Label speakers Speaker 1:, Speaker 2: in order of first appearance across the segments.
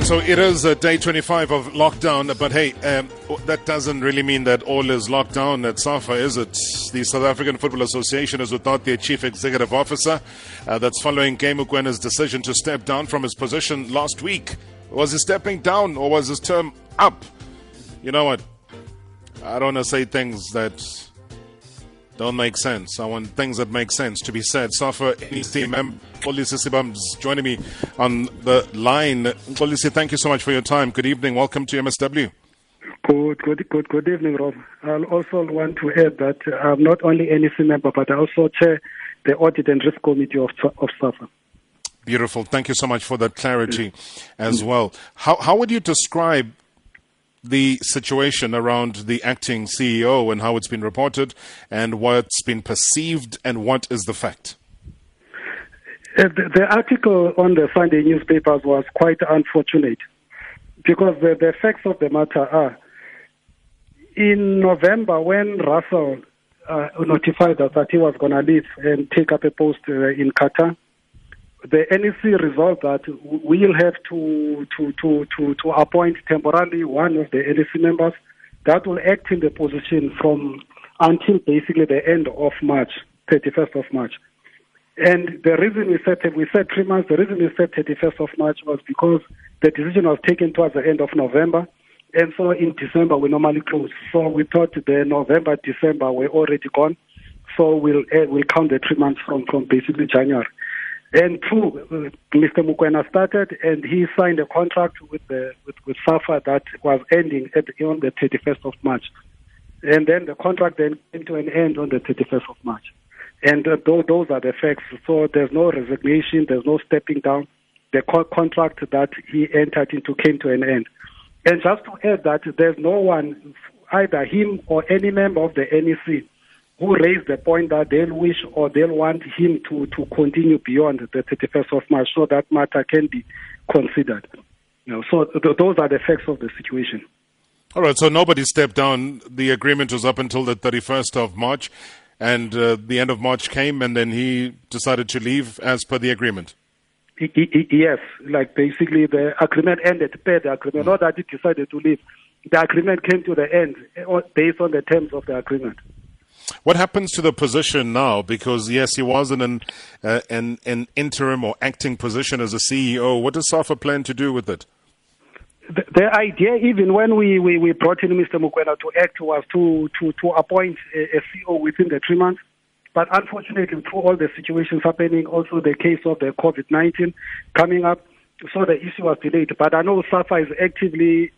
Speaker 1: right, so it is uh, day 25 of lockdown, but hey, um, that doesn't really mean that all is locked down at SAFA, is it? The South African Football Association is without their chief executive officer. Uh, that's following Mokoena's decision to step down from his position last week. Was he stepping down or was his term up? You know what? I don't want to say things that don't make sense. I want things that make sense to be said. SAFA NEC member Xolisi Sibam's joining me on the line. Xolisi, thank you so much for your time. Good evening. Welcome to MSW.
Speaker 2: Good, good, good, good evening, Rob. I'll also want to add that I'm not only NEC member, but I also chair the Audit and Risk Committee of, of SAFA.
Speaker 1: Beautiful. Thank you so much for that clarity as well. How, how would you describe the situation around the acting CEO and how it's been reported and what's been perceived and what is the fact?
Speaker 2: Uh, the, the, article on the Sunday newspapers was quite unfortunate because the, the facts of the matter are in November when Russell uh, notified us that he was going to leave and take up a post uh, in Qatar, the NEC resolved that we'll have to, to, to, to, to appoint temporarily one of the NEC members that will act in the position from until basically the end of March, 31st of March. And the reason we said we said three months, the reason we said 31st of March was because the decision was taken towards the end of November. And so in December, we normally close. So we thought the November, December were already gone. So we'll, uh, we'll count the three months from, from basically January. And two, uh, Mr. Mokoena started and he signed a contract with the with, with SAFA that was ending at on the 31st of March. And then the contract then came to an end on the 31st of March. And uh, those, those are the facts. So there's no resignation, there's no stepping down. The co- contract that he entered into came to an end. And just to add that there's no one, either him or any member of the NEC, who raised the point that they'll wish or they'll want him to, to continue beyond the 31st of March so that matter can be considered. You know, so th- those are the facts of the situation.
Speaker 1: All right, so nobody stepped down. The agreement was up until the 31st of March, and uh, the end of March came, and then he decided to leave as per the agreement.
Speaker 2: Yes, like basically the agreement ended per the agreement, mm. not that he decided to leave. The agreement came to the end uh, based on the terms of the agreement.
Speaker 1: What happens to the position now? Because yes, he was in an, uh, an, an interim or acting position as a CEO. What does SAFA plan to do with it?
Speaker 2: The, the idea, even when we, we, we, brought in Mr. Mokoena to act, was to, to, to appoint a, a CEO within the three months. But unfortunately, through all the situations happening, also the case of the COVID 19 coming up, so the issue was delayed. But I know SAFA is actively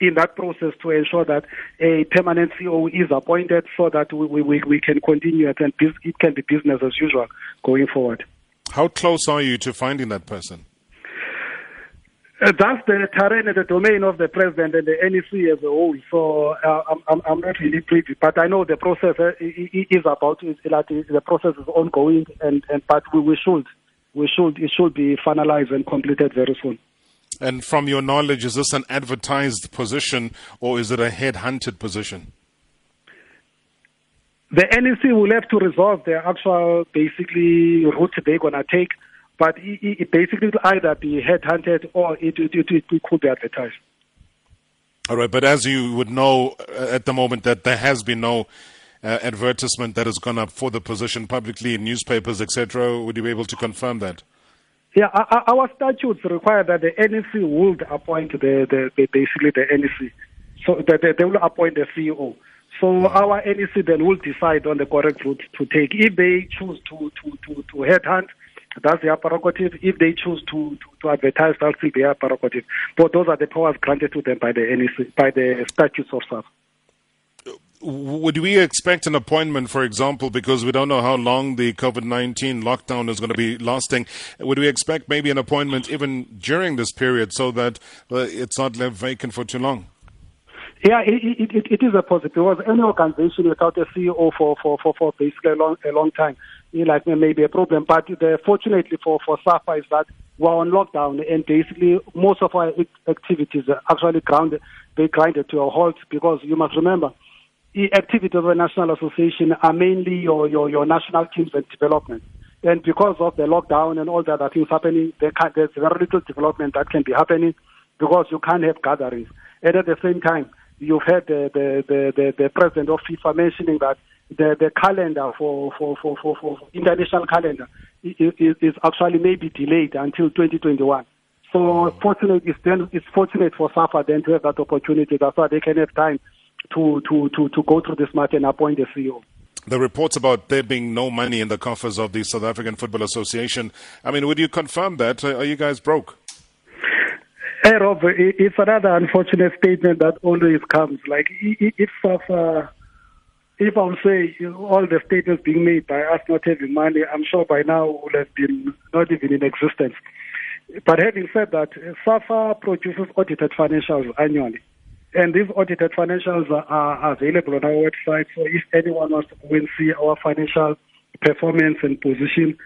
Speaker 2: in that process to ensure that a permanent CEO is appointed so that we, we, we can continue it and it can be business as usual going forward.
Speaker 1: How close are you to finding that person?
Speaker 2: Uh, that's the terrain and the domain of the president and the NEC as a whole. So uh, I'm, I'm not really privy, but I know the process uh, is about the process is ongoing, and, and but we, we should we should it should be finalized and completed very soon.
Speaker 1: And from your knowledge, is this an advertised position or is it a head-hunted position?
Speaker 2: The NEC will have to resolve the actual, basically, route they're going to take. But it, it basically will either be headhunted or it, it, it, it could be advertised.
Speaker 1: All right, but as you would know uh, at the moment that there has been no uh, advertisement that has gone up for the position publicly in newspapers, etc., would you be able to confirm that?
Speaker 2: Yeah, our statutes require that the NEC would appoint the, the, the basically the NEC, so that they, they will appoint the CEO. So our NEC then will decide on the correct route to take. If they choose to to to, to headhunt, that's their prerogative. If they choose to, to, to advertise, that's their prerogative. But those are the powers granted to them by the NEC, by the statutes of SAF
Speaker 1: would we expect an appointment, for example, because we don't know how long the COVID 19 lockdown is going to be lasting? Would we expect maybe an appointment even during this period so that uh, it's not left vacant for too long?
Speaker 2: Yeah, it, it, it is a positive. Because any organization without a CEO for, for, for, for basically a long, a long time, like maybe a problem. But the, fortunately for, for SAFA is that we're on lockdown and basically most of our activities are actually grounded, they grinded to a halt because you must remember, the activities of the National Association are mainly your, your, your national teams and development. And because of the lockdown and all the other things happening, there can, there's very little development that can be happening. because you can't have gatherings. And at the same time, you've had the, the, the, the, the president of FIFA mentioning that the, the calendar for, for, for, for, for international calendar is, is actually maybe delayed until 2021. So fortunate it's then it's fortunate for SAFA then to have that opportunity. That's why they can have time to to to, to go through this matter and appoint a CEO.
Speaker 1: The reports about there being no money in the coffers of the South African Football Association. I mean, would you confirm that? Uh, are you guys broke?
Speaker 2: Hey Rob, it's another unfortunate statement that always comes. Like if SAFA uh, if I would say all the statements being made by us not having money, I'm sure by now would have been not even in existence. But having said that, SAFA produces audited financials annually. And these audited financials are, available on our website. So if anyone wants to go and see our financial performance and position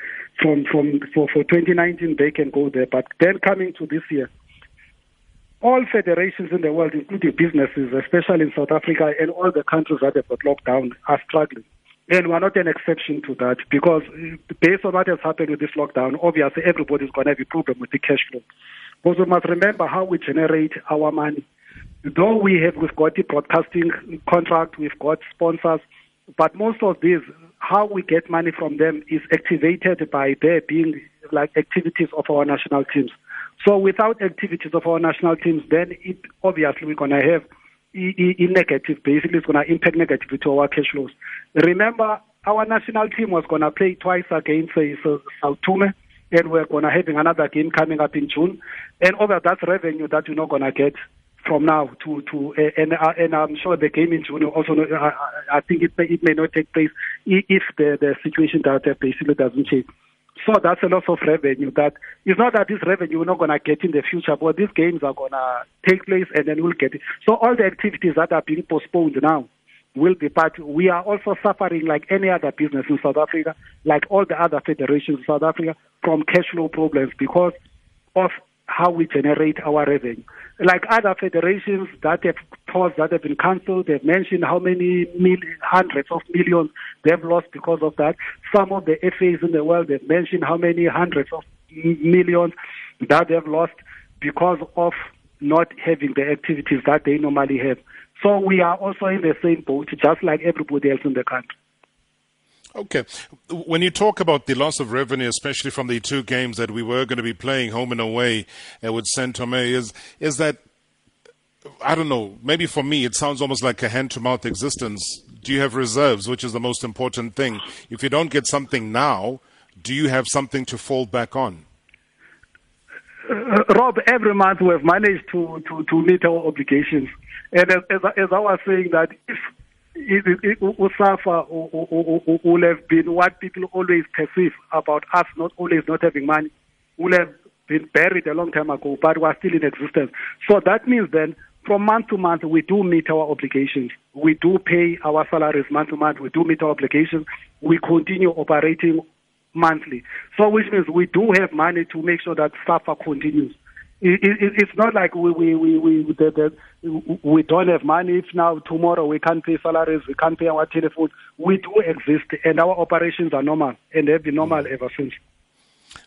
Speaker 2: from, from for, for 2019, they can go there. But then coming to this year, all federations in the world, including businesses, especially in South Africa and all the countries that have got locked down, are struggling. And we're not an exception to that because uh, based on what has happened with this lockdown, obviously everybody's going to have a problem with the cash flow. Because we must remember how we generate our money. Though we have we've got the broadcasting contract, we've got sponsors, but most of these, how we get money from them is activated by there being like activities of our national teams. So without activities of our national teams, then it, obviously we're to have in negative. Basically, it's to impact negatively to our cash flows. Remember, our national team was to play twice against say, Sao Tome, and we're going to having another game coming up in June. And over that revenue that you're not going to get from now to to uh, and uh, and I'm sure the game in June also uh, I think it may, it may not take place if the the situation that basically doesn't change. So that's a loss of revenue. That it's not that this revenue we're not to get in the future, but these games are to take place and then we'll get it. So all the activities that are being postponed now will be part. We are also suffering like any other business in South Africa, like all the other federations in South Africa, from cash flow problems because of how we generate our revenue. Like other federations that have tours that have been cancelled, they've mentioned how many mil- hundreds of millions they've lost because of that. Some of the FAs in the world, they've mentioned how many hundreds of millions that they've lost because of not having the activities that they normally have. So we are also in the same boat, just like everybody else in the country.
Speaker 1: Okay. When you talk about the loss of revenue, especially from the two games that we were going to be playing home and away uh, with Saint Tome, is is that I don't know. Maybe for me, it sounds almost like a hand-to-mouth existence. Do you have reserves, which is the most important thing? If you don't get something now, do you have something to fall back on?
Speaker 2: Uh, Rob, every month we have managed to, to, to meet our obligations. And as, as, as I was saying that if usafa will have been what people always perceive about us not always not having money. Will have been buried a long time ago but we're still in existence. So that means then from month to month we do meet our obligations. We do pay our salaries month to month. We do meet our obligations. We continue operating monthly. So which means we do have money to make sure that SAFA continues it, it, it's not like we we we we, the, the, we don't have money. If now tomorrow we can't pay salaries, we can't pay our telephone. We do exist, and our operations are normal, and they've been normal ever since.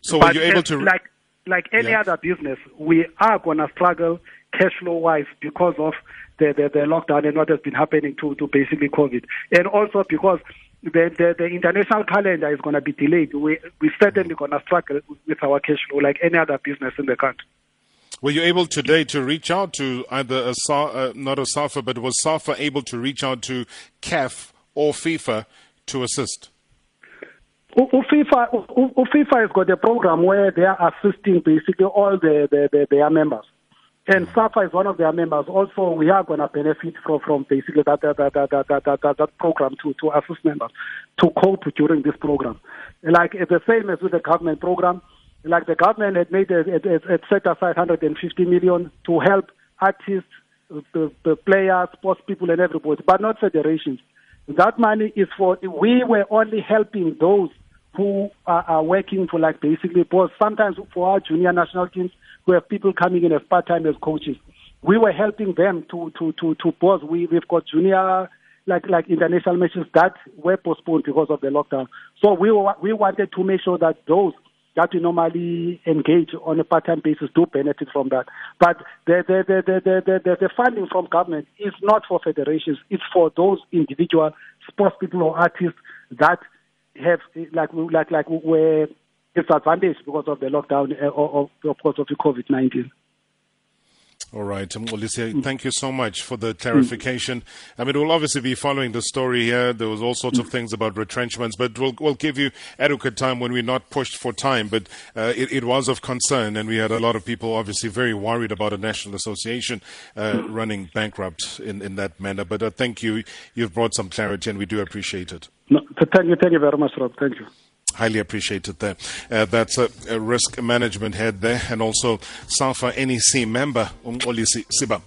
Speaker 1: So, but were you able to
Speaker 2: like like any yeah. other business, we are gonna struggle cash flow wise because of the, the the lockdown and what has been happening to to basically COVID, and also because the, the, the international calendar is going to be delayed. We we certainly going to struggle with our cash flow like any other business in the country.
Speaker 1: Were you able today to reach out to either a uh, not a SAFA, but was SAFA able to reach out to CAF or FIFA to assist?
Speaker 2: FIFA, FIFA has got a program where they are assisting basically all the, the, the, their members. And SAFA is one of their members. Also, we are going to benefit from, from basically that, that, that, that, that, that, that, that program to, to assist members to cope during this program. Like the same as with the government program, like the government had made a, a, a set aside 150 million to help artists, the, the players, sports people, and everybody, but not federations. That money is for. We were only helping those who are, are working for, like basically, because sometimes for our junior national teams, we have people coming in as part time as coaches. We were helping them to to to to pause. We we've got junior like like international matches that were postponed because of the lockdown. So we were, we wanted to make sure that those that we normally engage on a part-time basis do benefit from that. But the the the the the, the, the funding from government is not for federations; it's for those individual sports people or artists that have like like like were disadvantaged because of the lockdown uh, or, or because of the COVID nineteen.
Speaker 1: All right, Mxolisi, um, thank you so much for the clarification. I mean, we'll obviously be following the story here. There was all sorts of things about retrenchments, but we'll, we'll give you adequate time when we're not pushed for time. But uh, it, it, was of concern, and we had a lot of people obviously very worried about a national association uh, running bankrupt in, in that manner. But uh, thank you. You've brought some clarity, and we do appreciate it.
Speaker 2: No, thank you. Thank you very much, Rob. Thank you
Speaker 1: highly appreciated there. Uh, that's a, a, risk management head there, and also SAFA NEC member, Mxolisi Siba.